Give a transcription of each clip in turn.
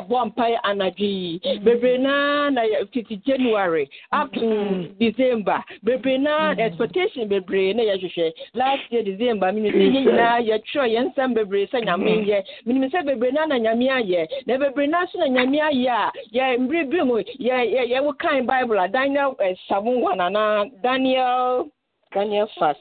Abɔ mpae anadwo yi mm. bebree naa na yɛ titi january up to mm. december. Bebree naa mm. expectation bebree na yɛhwehwɛ last year december menim sɛ yɛ nyinaa yɛtwerɛ yɛn nsɛm bebree sɛ nyame yɛ menim sɛ bebree naa na nyame ayɛ na bebree naa so na nyame ayɛ a yɛ mmere bi mu yɛwo kan bible a daniel eh, seven one anaa daniel daniel fast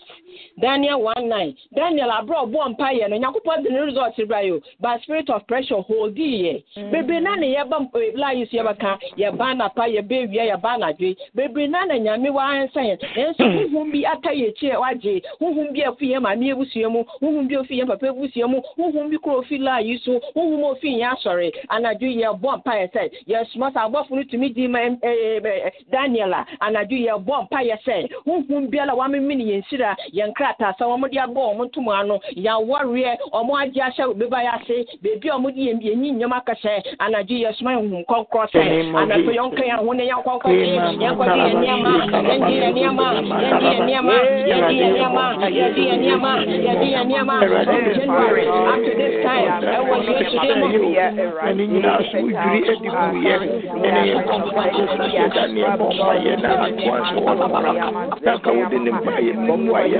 daniel one nine. Daniel aburo bɔ mpa yɛ no nyankopɔn de ne result bra yi o but spirit of pressure hold yɛ bebree na ne yɛba eh, laayi so yɛbɛka yɛba napa yɛba ewia yɛba anadwe bebree na na nyame wansa yɛn. Nanso hmm. huhum bi ata yɛ akyi a wagye. Huhum bi afi yɛn maame ebusua mu huhum bi ofi yɛn papa ebusua mu huhum bi kuro ofi laayi so huhum ofi yɛn asɔre. Anadwo yɛbɔ mpa yɛ sɛ yɛsoma sɛ abɔfo no tumi di ma eh, eh, daniel a anadwo yɛbɔ mpa yɛ sɛ huhum biara wame mi ne yɛn nsira yɛn krataa sɛ wɔn de abɔ wɔn ano yɛawareɛ wɔn agye ahyɛ beba yɛ ase beebi a wɔn de yɛn yɛn nyi nneɛma akɛhyɛ anadwo yɛ soma yɛn kɔnkɔn sɛ anadwo yɛn nka yɛn ho ne yɛn kɔnkɔn sɛ yɛn kɔ di yɛn nneɛma yɛn di yɛn nneɛma yɛn di yɛn nneɛma yɛn di yɛn nneɛma yɛn di yɛn nneɛma yɛn di yɛn nneɛma from january up to this time ɛwɔ yesu de mu. ɛne nyinaa so wodwiri adi gu yɛ ɛne yɛ kɔmpa yɛ sɛ yɛda nneɛma ɔma yɛ na atoa so wɔ no bra ka wode ne mpa yɛ no mu ayɛ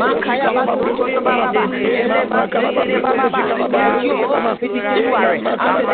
Makaya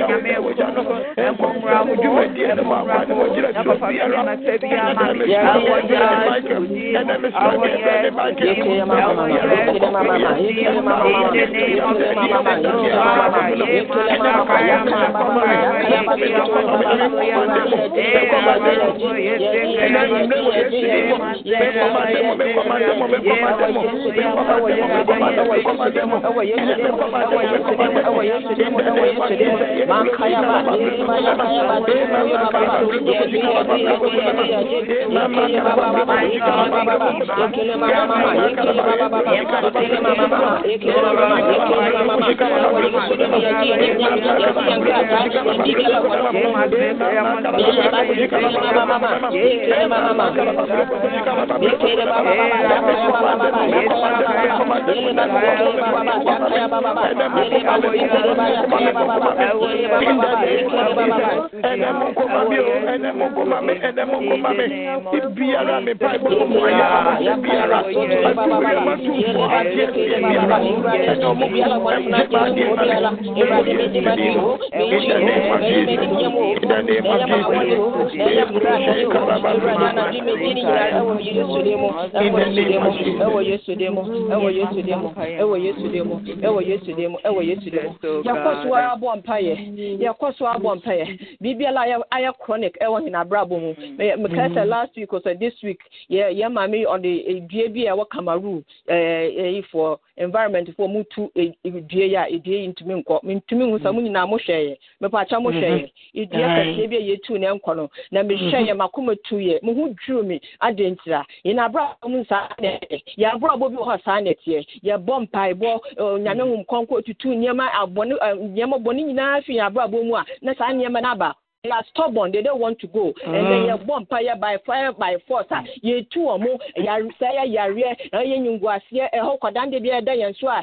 biara me Baba, ɛwɔ yesu di mu in the name of jesus in the name of jesus ɛyɛ kura hyɛ kaba ba ba in the name of jesus ɛwɔ yesu di mu ɛwɔ yesu di mu ɛwɔ yesu di mu ɛwɔ yesu di mu ɛwɔ yesu di mu yɛkɔ so abɔ mpaeɛ yɛkɔ so abɔ mpaeɛ biribiara ayɛ chronic ɛwɔ hinabrabɔ mu. Mekae sɛ last week or this week yɛ yɛ maame ɔde dua bi a ɛwɔ kamaru ɛɛ ɛyi for environment for mu tu dua yi a dua yi ntumi nkɔ ntumi nhu sɛ mo nyinaa mo hwɛ yɛ mepaakyɛ mo hwɛ yɛ dua kɛseɛ bi a yɛtu ne nkɔ no. Na mehwɛ yɛ makoma tu yɛ mo ho dwiriw mi ade ntira. Yɛnabrabɔ mu saa na ɛyɛ yɛabrabɔ bi wɔ hɔ saa na ɛteɛ yɛbɔ mpaebɔ nyame hom kɔnkɔ tutu nneɛma abɔne nneɛma bɔne nyinaa fi yɛabrabɔ mu na saa nneɛma no they are stubborn they don't want to go mm. and then yɛ bɔ mpaeɛ by fire by force a yɛtu wɔn sɛ yɛ yareɛ ɛyɛ nyunguaseɛ ɛhɔ kɔdande bi ɛda yɛn so a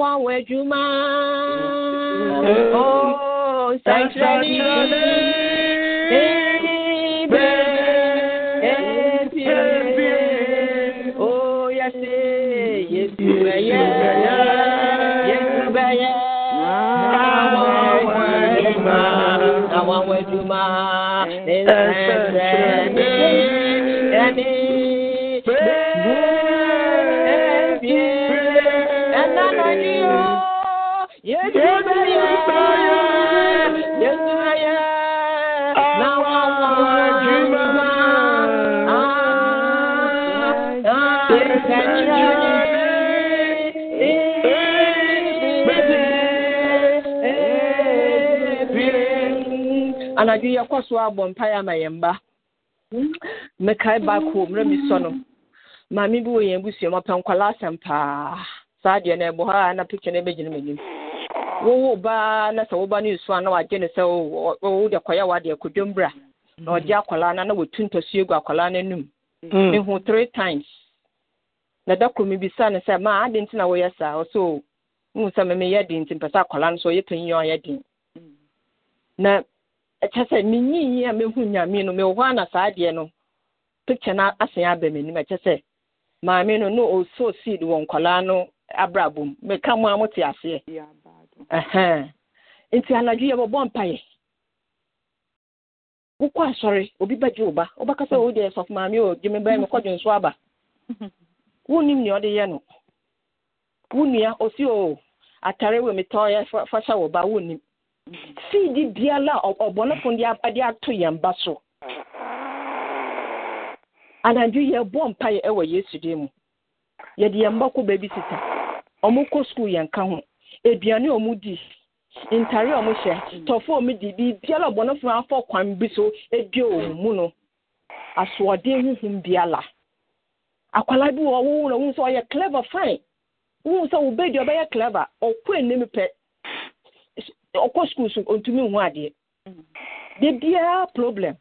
wọn wọ ẹdwuma o nsẹnkyerẹni ebe nsẹnkyerẹni ẹni ebie anadwo yɛkɔ so abɔ mpaeɛ ama yɛn ba mekae mmerɛ mi sɔ no. Maame bi wɔ yɛn abusua mu ɔpɛ nkwalaa asɛm paa saa deɛ no ɛbɔ hɔ a na picture no bɛgyina m'anim wowo baa na sɛ woba no esu a na wagye ne sɛ wode kɔyɛ wadeɛ kodwom bra na ɔgye akwalaa no na watu ntɔsuo gu akwalaa no anum mehu three times. Na da koro mebisa no sɛ maa ade nti na woyɛ saa ɔsɛ wohu sɛ memeyɛ den nti mpɛ sɛ akwalaa no so ɔyɛ panyin a ɔyɛ den na ɛkyɛ sɛ menyinyi a mehu nyame no mewɔ hɔ a na saa adeɛ no picture no asen aba m'anim. Ɛkyɛ sɛ maame no na ɔsɔ seed wɔ nkwalaa no abrabɔ mu. Meka mu a mote aseɛ. Nti anadwo yɛ bɔbɔ mpaeɛ. Wokɔ asɔre obi bɛgye wo ba. Wobɛka sɛ wode sɔfo maame o gye me bɛɛ mekɔdwe nso aba. Wonnim nea ɔde yɛ no. Wo nua ɔsi o atare wɔ metɔ yɛ fa hyɛ wo ba wonnim seedi biara ɔbɔnefo de ato yɛn ba so anadwo yɛbɔ mpaeɛ ɛwɔ yesu din mu yɛde yɛn mba kɔ baabi sita ɔmo kɔ sukuu yɛn ka ho aduane ɔmo di ntare a ɔmo hyɛ tɔfo a ɔmo di biribiara ɔbɔnefo afɔ kwan bi so edua wɔn mu no huhum biara akwalaa bi wɔ ɔwo na ohun sɛ ɔyɛ clever fine ohun sɛ ɔbɛdi ɔbɛyɛ clever ɔkɔ anim pɛ ɔkɔ sukuu so ɔntumi hu adeɛ. De biara problem.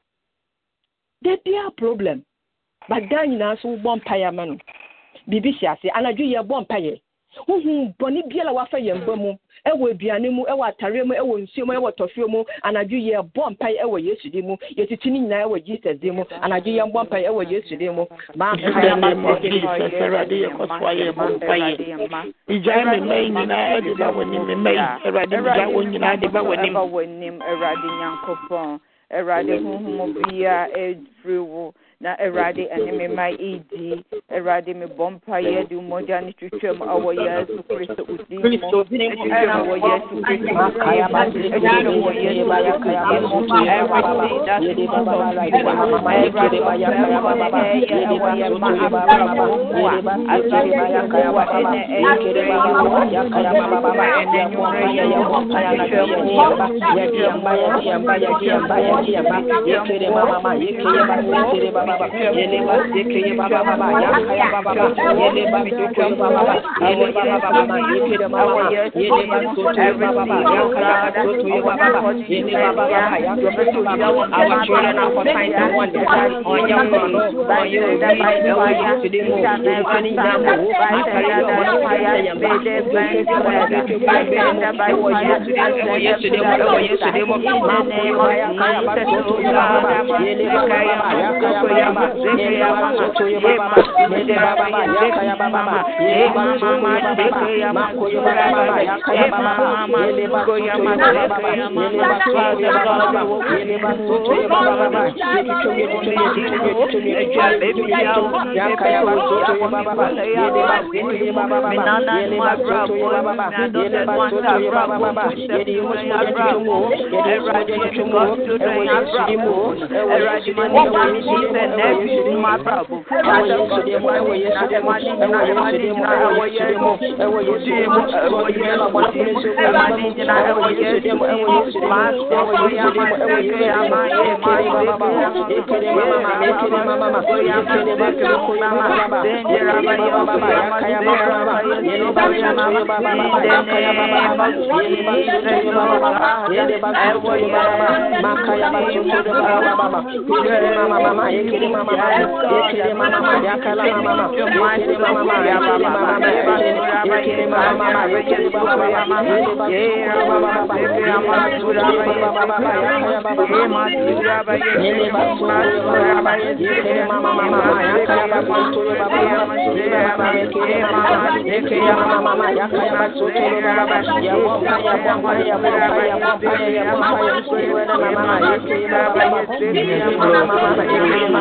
De biara problem. Badaa nyinaa so wobɔ mpaeɛ ama no biribi hyɛ ase. Anadwo yɛ bɔ mpaeɛ huhu bɔne biara wafa yɛn ba mu ɛwɔ aduane mu ɛwɔ atareɛ mu ɛwɔ nsuo mu ɛwɔ tɔfeɛ mu anadwo yɛ bɔ mpaeɛ ɛwɔ yesu din mu yɛtiti ne nyinaa ɛwɔ jesus din mu anadwo yɛn bɔ mpaeɛ ɛwɔ yesu din mu. Igyae me mma yi nyinaa ɛde ba w'anim me mma yi awurade igya wɔn nyinaa de ba w'anim w'anim awurade nyankopɔn awurade honhom bia ɛfiri wo na awurade ɛne me ma edi awurade me bɔ mpaeɛ de mmɔgya no twitwam ɛwɔ yesu kristo odin mu twitwam wɔ yesu kristo mu twitwam wɔ yesu kristo mu everything that is not of you awurade ɔsɛm ɛyɛ ɛwɔ yɛn ma abrabɔ mu a asase yehowa ɛnɛ ɛyɛ yehowa yehowa ɛnɛ nwura yɛ yehowa twitwam Our children are for signs and wonders. On your front, on your right, on your to the moon, on the moon, yesterday, Yede Baba Yakaya Baba Ye Mama Mama Ewe Yesidimu Ewe Yesidimu Ewe Yesidimu Ewe Yesidimu Ewe Yesidimu Ewe Yesidimu Ekere Baba Ekere Mama Ekere Mama Ekere Bakere Koya Baba Ekere Baba Yakaya Baba Yele Bakere Baba Yakaya Baba Yele Bakere Baba Yele Bakere Baba Makaya Bakere Baba Ekere Mama Mama Ekere Mama Ekere Mama Yakala Mama Ekere Mama Yakala Mama Ekere Mama Mama Ekere Baba Yele Bakere Baba Ekere Mama Baba Yakaya Baba Yele Bakere Baba Ekere Mama Mama Yakaya Baba Ekere Baba kiri mama mama mama mama mama mama mama mama ma mama mama mama mama mama mama mama mama mama mama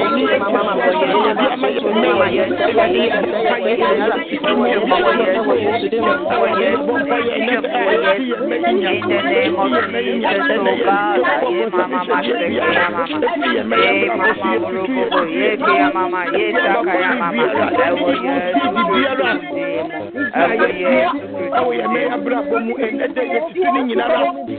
Awo yɛ mɛ abirabɔ mu ɛnɛ dɛ yɛ tutu ni nyinara.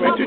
Every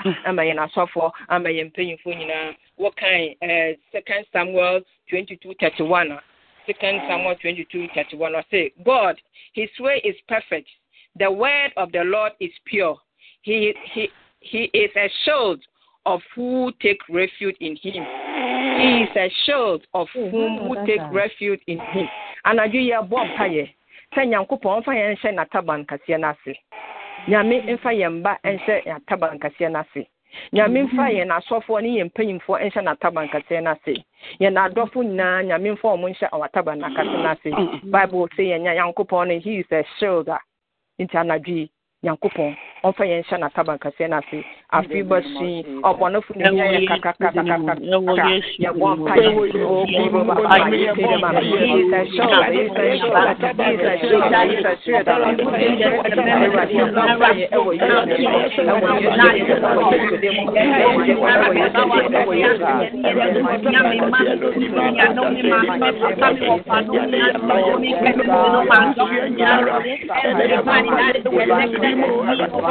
ama yɛn asɔfoɔ ama yɛn mpanyinfoɔ nyinaa wɔkan ɛɛ eh, second samuel twenty two thirty one second samuel twenty two thirty one ɔsɛ god his way is perfect the word of the lord is pure he he he is a shield of who take refuge in him. He is a shield of whom who take refuge in him. Anadwo yɛ bɔ mpaeɛ sɛ nyankopɔn mfa yɛn nhyɛ n'ataban kaseɛ no ase. Nyame mfa yɛn ba nhyɛ n'ataban kaseɛ no ase. Nyame mfa yɛn asɔfoɔ ne yɛn mpanyimfoɔ nhyɛ n'ataban kaseɛ no ase. Yɛn adɔfo nyinaa nyame mfa wɔn nhyɛ n'ataban nakase no ase. Bible sɛ yɛn nyankopɔn no he is a shield a nti anadwo yi nyankopɔn ɔmfa yɛn nhyɛ n'ataban kɛseɛ no ase afei bɛsui ɔbɔnefo no nyɛ yɛ kakakakakaka yɛbɔ mpa Thank you.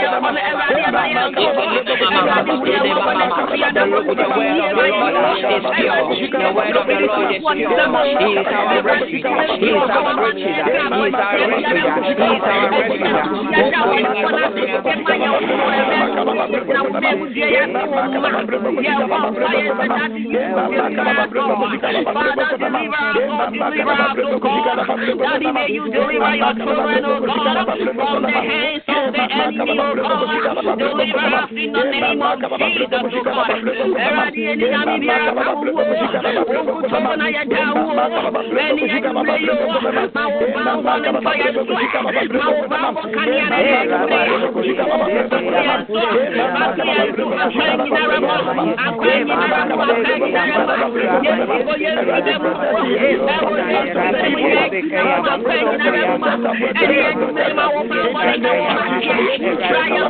Kaya Daddy, may you deliver your children, oh God, from the hands of the enemy, oh God. In the name of Jesus, oh God. Eradi eni nami biara kawo, okutomo na ya dawo, eni ekure yo, ma wo ba wo ne mfa ya so, ma wo ba wo na ya wo wo ne wo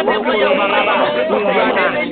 Menggandeng.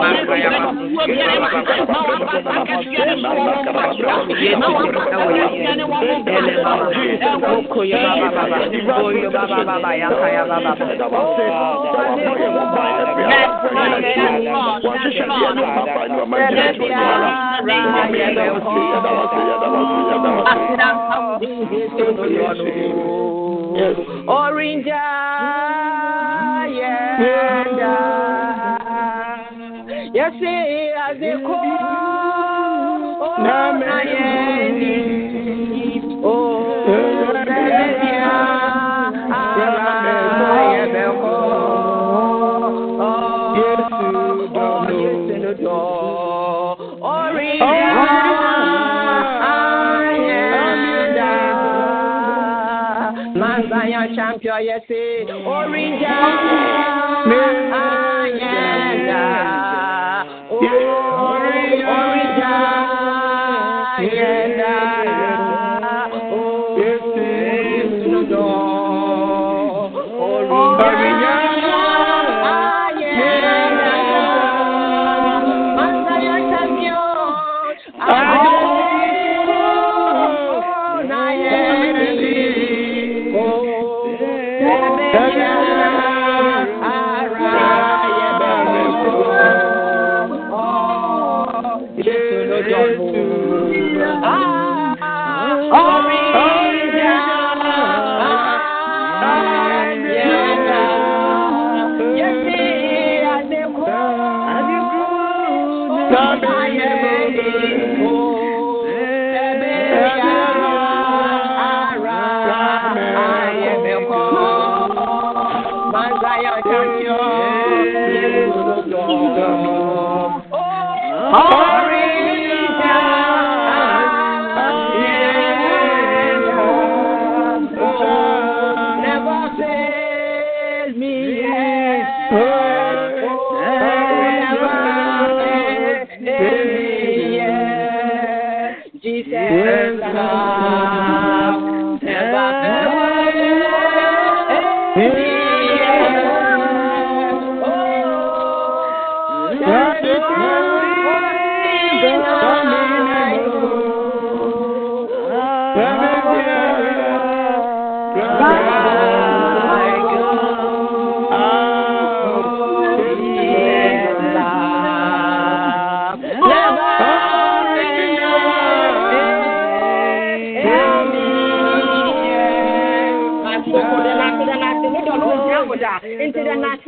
Orange, yeah ṣe àgbékò ọ̀nà yẹn ni. Champion.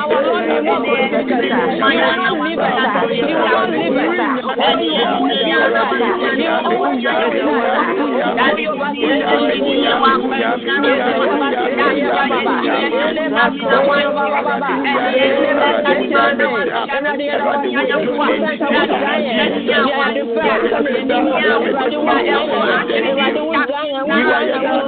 àwọn ọmọ mi mọ̀ ní ẹ̀ẹ́dẹ́gbẹ̀ta ìwọ náà ní bàtà ìwọ náà ní bàtà ẹni yẹn ní bàtà ní ọwọ́ ìjọ ìlú bàtà dábì òbí ẹni ní ìyẹn wà pẹ̀lú dábì òbí bàtà dábì òbí ẹni lé bàtà àwọn ẹni lé bàtà ẹni lé bàtà ní máa náà wà dábì òbí ẹni lé bàtà dábì òbí ẹni lé bàtà ẹni lé bàtà ẹni lé bàtà ẹni lé bàtà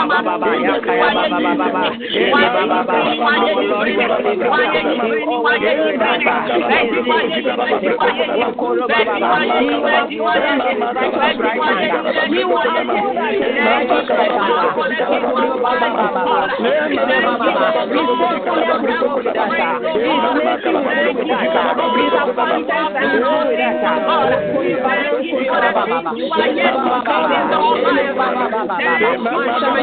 Agora,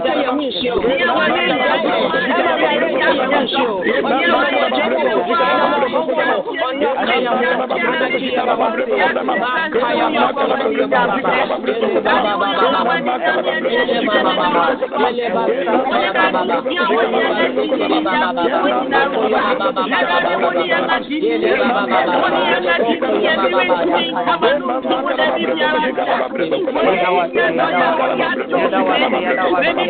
ẹjọ́ yẹ mú ìṣe o. ìyàwó ní ìdájọ́ ẹ̀rọ ẹ̀rọ ìdájọ́ yẹ ṣe o. ìyàwó ní ìjọ kò wá ọ̀nà kàyà wọ́n ti rán sí ìyàwó kàyà wọ́n kọ́ sí ìdàbà bàbà bàbà yẹlẹ bàbà bàbà yẹlẹ bàbà bàbà ìyàwó ní ẹ̀rọ ìdájọ́ bàbà bàbà bàbà yẹlẹ bàbà bàbà Yada wa, yada wa, yada wa, yada wa.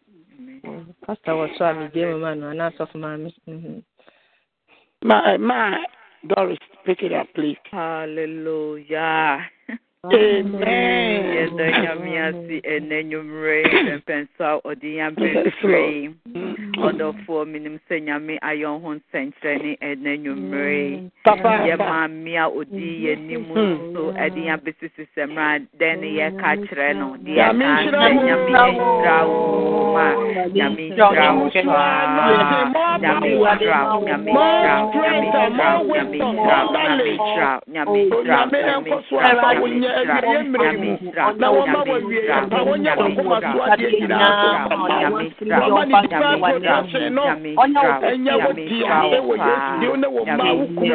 pastor wɔ so a megye mu ma no anaa asɔfo maame Mhm. ma ma doris pick it up please. Hallelujah. Amen. Yɛda nyame ase ɛnɛ nwummerɛ mpɛmpɛnso a ɔde yɛn abɛfirɛ ɔdɔfoɔ menim sɛ nyame ayɛ wo ho nsɛnkyerɛne ɛnɛ nwummerɛ Papa, yɛ maame a ɔdii yɛnim nso ɛde yɛn abɛsisi sɛ mmerɛ a dɛn ne yɛka kyerɛ no deɛ Nyame nhyira sɛ wo. nyame yɛnhyira wo ma. Nyame nhyira wo. paa nyame nhyira wo. nyame nhyira wo nyame nhyira wo nyame nhyira wo nyame nhyira wo nyame nhyira wo nyame so nhyira wo wo nyame nhyira wo nyame nhyira wo nyame wo nhyira wo nyame nhyira so wo nyinaa so papa nyame nhyira wo nyame nhyira wo kɔnɛnse no. Nyame nhyira wo ɛnyɛ wo nyame tia nhyira wo ɛwɔ yesu din ne wɔ mma wo kum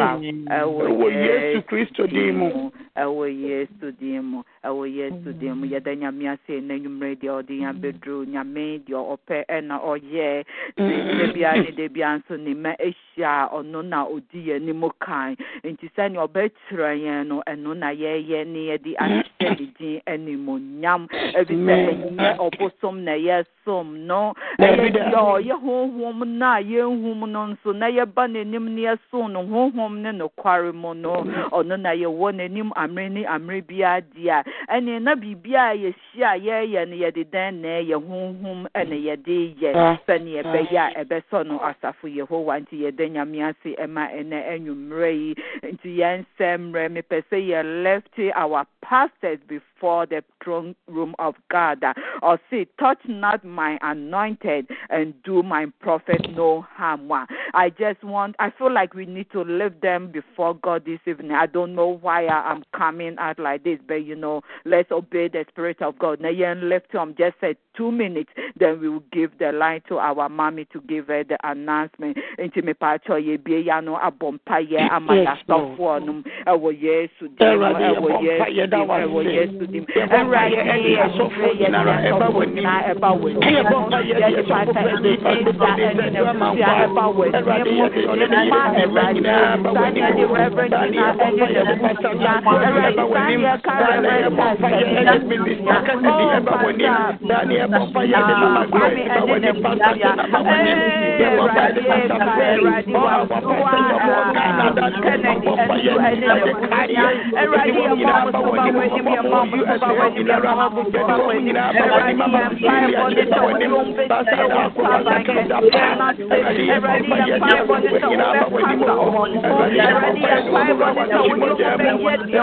ɛwɔ yesu kristo din mu ɛwɔ yesu din mu ɛwɔ yesu din mu yɛda nyame ase na nwummerɛ deɛ ɔde yɛn abɛduru nyame deɛ ɔpɛ ɛna ɔyɛ da bia ne da bia nso ne ma ahyia ɔno na ɔdi yɛn anim kan nti sɛnea ɔbɛkyerɛ yɛn no ɛno na yɛyɛ ne yɛde ahyehyɛ ne din animonyam ɛfi sɛ ɛnyɛ ɔbosom na yɛsom no ɛyɛ deɛ ɔyɛ honhom no a yɛnhum no nso na yɛba n'anim ne yɛsom no honhom ne nokware mu no. Ɔno na yɛwɔ n'anim amere ne amere biara di a ɛne na biribiara a yɛhyia a yɛyɛ no yɛde dɛn na ɛyɛ honhom ɛne yɛde yɛ sɛne ah. ɛbɛyɛ a ah. ɛbɛsɔ no asafo yehowa nti yɛda nyame ase ɛma ɛnɛ anwummerɛ yi nti yɛnsɛ mmerɛ mepɛ sɛ yɛ left our pastors before the throne room of God. Or say, touch not my anointed and do my prophet no harm. I just want, I feel like we need to lift them before God this evening. I don't know why I'm coming out like this, but you know, let's obey the Spirit of God. Now, you left him just said two minutes, then we will give the line to our mommy to give her the announcement. Nti me pacho ye bie ya no abompa ye ama ya Yes, Lord. sofo no ɛwɔ Yesu dim Awurade, ɛwɔ yɛbɔ Yesu mpaeɛ da dim wo ɛwɔ ase. Yesu dim Yɛbɔ Awurade mpaeɛ ɛde asɔfoɔ yɛ nyinara yɛ ɛba sɔfo w'anim. nyinaa ɛba w'anim Yɛbɔ mpaeɛ de yɛde asɔfo pata pɛ ɛne nipa nsa nipa ɛne nipa ne nipa busua ɛba Awurade, w'anim yɛde ɔne ne ne ma yɛde ɛba ɛba de ɛba Ghana nyinaa ba. Ɔbɔ nyinaa ba nyinaa ba ba. Eh, yɛ wɔ yɛ ba wɔ yɛ yɛ dama. Yɛ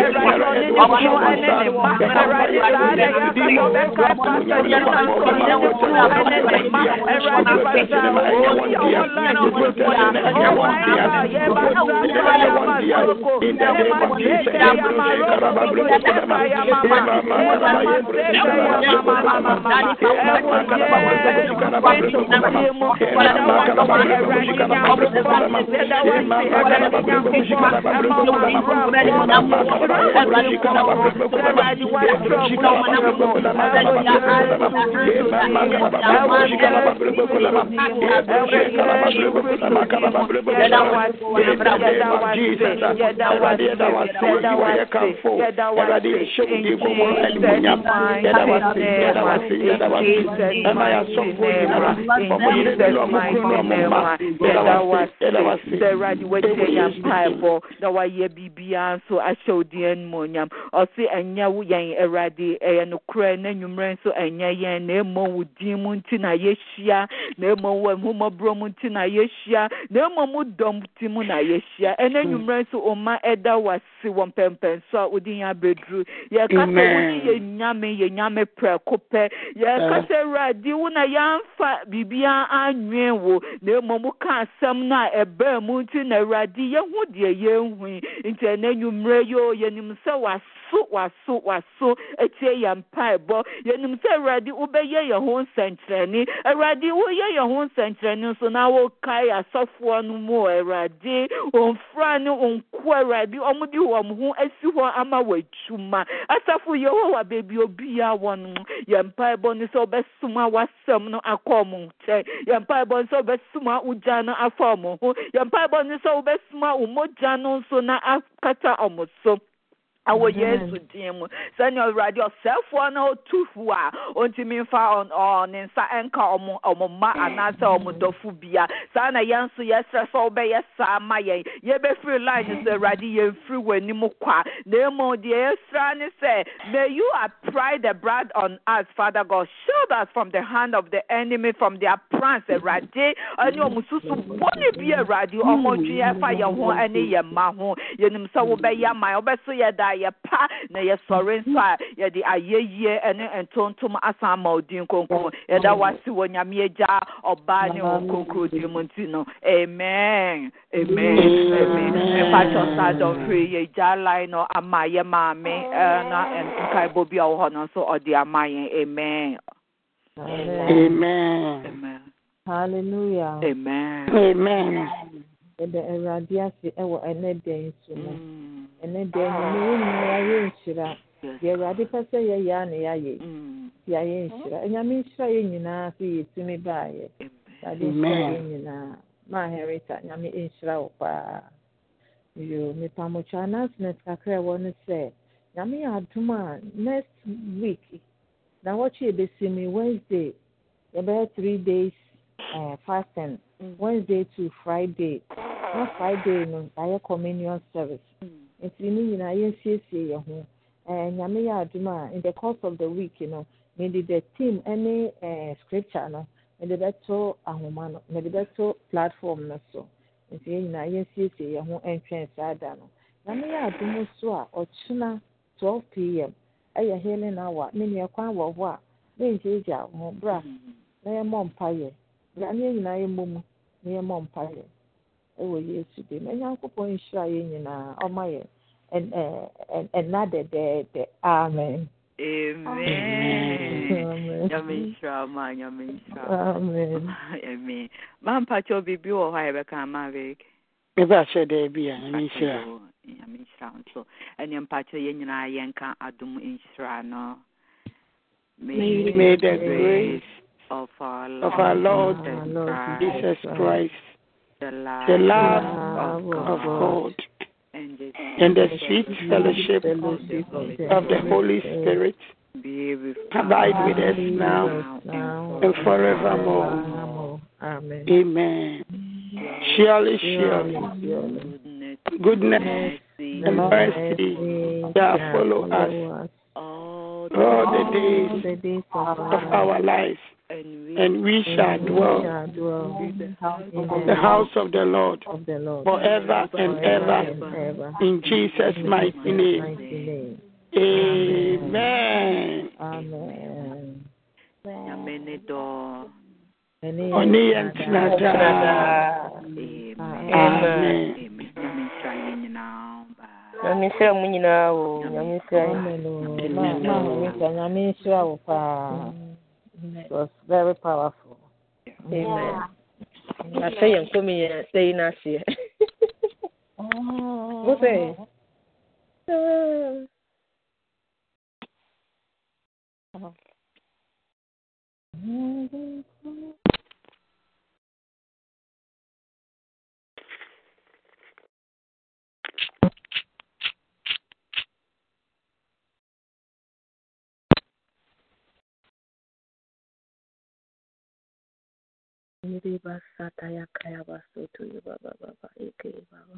karaba yɛ Awurade din animuonyam ɔse ɛnyɛ wo yɛn awurade ɛyɛ nokorɛ na nnwummerɛ nso ɛnyɛ yɛn na mmom wo din mu nti na yɛhyia na mmom wɔ ahomɔborɔ mu nti na yɛhyia na mmom wo dɔm ti mu na yɛhyia ɛna hmm. nnwummerɛ nso ɔma ɛda wase wɔ mpɛmpɛnso a wode yɛn abɛduru. Yɛka sɛ wone Amen. yɛ nyame yɛ nyame prɛko pɛ. Yɛka sɛ awurade wo na yɛamfa biribia anwene wo. Na mmom ka asɛm no a ɛbaa mu nti na awurade yɛhu deɛ yɛnhui. Nti ɛnɛ nwummerɛ yi o yɛnim sɛ waso waso waso atie yɛn mpaebɔ. Yɛnim sɛ awurade wobɛyɛ yɛn ho nsɛnkyerɛnne. Awurade woyɛ yɛn ho nsɛnkyerɛnne nso na wokae asɔfoɔ no mu awurade. Ɔmfra ne ɔnko awurade. Ɔmode wɔn ho asi hɔ ama w'adwuma asafo yehowa baabi obiaa wɔ no yɛn mpaebɔ no sɛ wobɛsoma w'asɛm no akɔ ɔmo nkyɛn. Yɛn mpaebɔ no sɛ wobɛsoma wo gya no afa ɔmo ho. Yɛn mpaebɔ no sɛ wobɛsoma wo mogya no nso na akata ɔmo so. Awɔ yesu din mu sɛnea awurade ɔsɛefoɔ na ɔtu fu a ɔntumi oh, mfa ne nsa ɛnka ɔmo ɔmo mma anaasɛ ɔmo dɔfo bia saa na yɛn nso yɛsrɛ sɛ wobɛyɛ saa ma yɛn yɛbɛfiri line sɛ awurade yɛmfiri w'anim kɔ a na emu deɛ yɛsra ne sɛ may you apply the blood on us father god. Shield us from the hand of the enemy from their plans eh, awurade ɛne ɔmo oh, susu bɔne bi eh, awurade ɔmo twe yɛfa yɛn ho ɛne yɛn mma ho. Yɛnim sɛ wobɛyɛ ama wobɛso yɛ da yɛ pa na yɛsɔre nso a yɛde ayɛyie ne ntontom asan ma odin kronkron. Yɛda wase wɔ nyame agya ɔbaa ne wɔ kronkron din mu nti no. Amen. Amen. Amen. Mepakyɛ saa dɔmfiri yɛgya line no ama yɛ maame na nkaebɔ bi a wɔ hɔ no nso ɔde ama yɛn. Amen. Amen. Amen. Hallelujah. Amen. Amen. Yɛda awurade ase ɛwɔ ɛnɛ dɛn so mu? Ɛnɛ dɛn no ne yɛn nyinaa yɛnhyira deɛ awurade pɛ sɛ yɛyɛ a na yɛayɛ nti ayɛ nhyira anyame nhyira yɛn nyinaa sɛ yɛtumi baayɛ awurade nhyira yɛn nyinaa maa Henrietta nyame nhyira wo paa yo mepamotwa announcement kakra ɛwɔ no sɛ nyame yɛ adom a next week na wɔtwe yɛbɛsi mu wednesday yɛbɛyɛ three days uh, fasting. Mm. Wednesday to friday. Na friday no ayɛ communion service mm. Nti ne nyinaa yɛnsiesie yɛn ho. Ɛɛ nyame yɛ adom a in the course of the week no mede the team ne ɛɛ scripture no mede bɛto ahoma no mede bɛto platform no so. Nti yɛn nyinaa yɛnsiesie yɛn ho ntwɛn saa da no. Nyame yɛ adom so a ɔkyena twelve pm ɛyɛ healing hour. Ne nea kwan wɔ hɔ a ne ngyagya ho bra na yɛmmɔ mpayɛ bra ne yɛn nyinaa yɛmmɔ mu na yɛmmɔ mpayɛ ɛwɔ yesu dim ɛnyankopɔn nhyira yɛn nyinaa ɔma yɛ ɛna dɛdɛɛdɛ amen Amen. Nyame nhyira ma nyame nhyira. Amen. Amen. Mampakyɛw biribi wɔ hɔ a yɛbɛka ama Rick. mebe ahyɛ daa bi a nyame nhyira Nyame nhyira nso. Ɛne mpakyɛw yɛn nyinaa yɛnka adom nhyira no. May the grace of our Lord, of our Lord Jesus Jesus Christ, the love, the love of God, and the, and the sweet fellowship of the Holy Spirit abide with us now and forevermore. Amen. Amen. Surely, surely, goodness and mercy shall follow us all the days of of our life, and and we shall dwell shall dwell in in the house of the Lord of the Lord forever and ever. ever. In Jesus' mighty name. Mighty name. Amen. Amen. Nyame ne dɔ. Ɔne yɛn tena daa. Amen. Amen. Amen. Nyame nhyira yɛn nyinaa. Bye. nyame nhyira mu nyinaa o nyame nhyira yɛn. Amen. Ma- ma Henrietta, nyame nhyira wo paa. It was very powerful. amen. Ahyɛ yɛn kɔmi yɛn sɛ yi n'aseɛ mo oh. sɛ Yiri basata ya kaya basoto yi baba baba eke baba.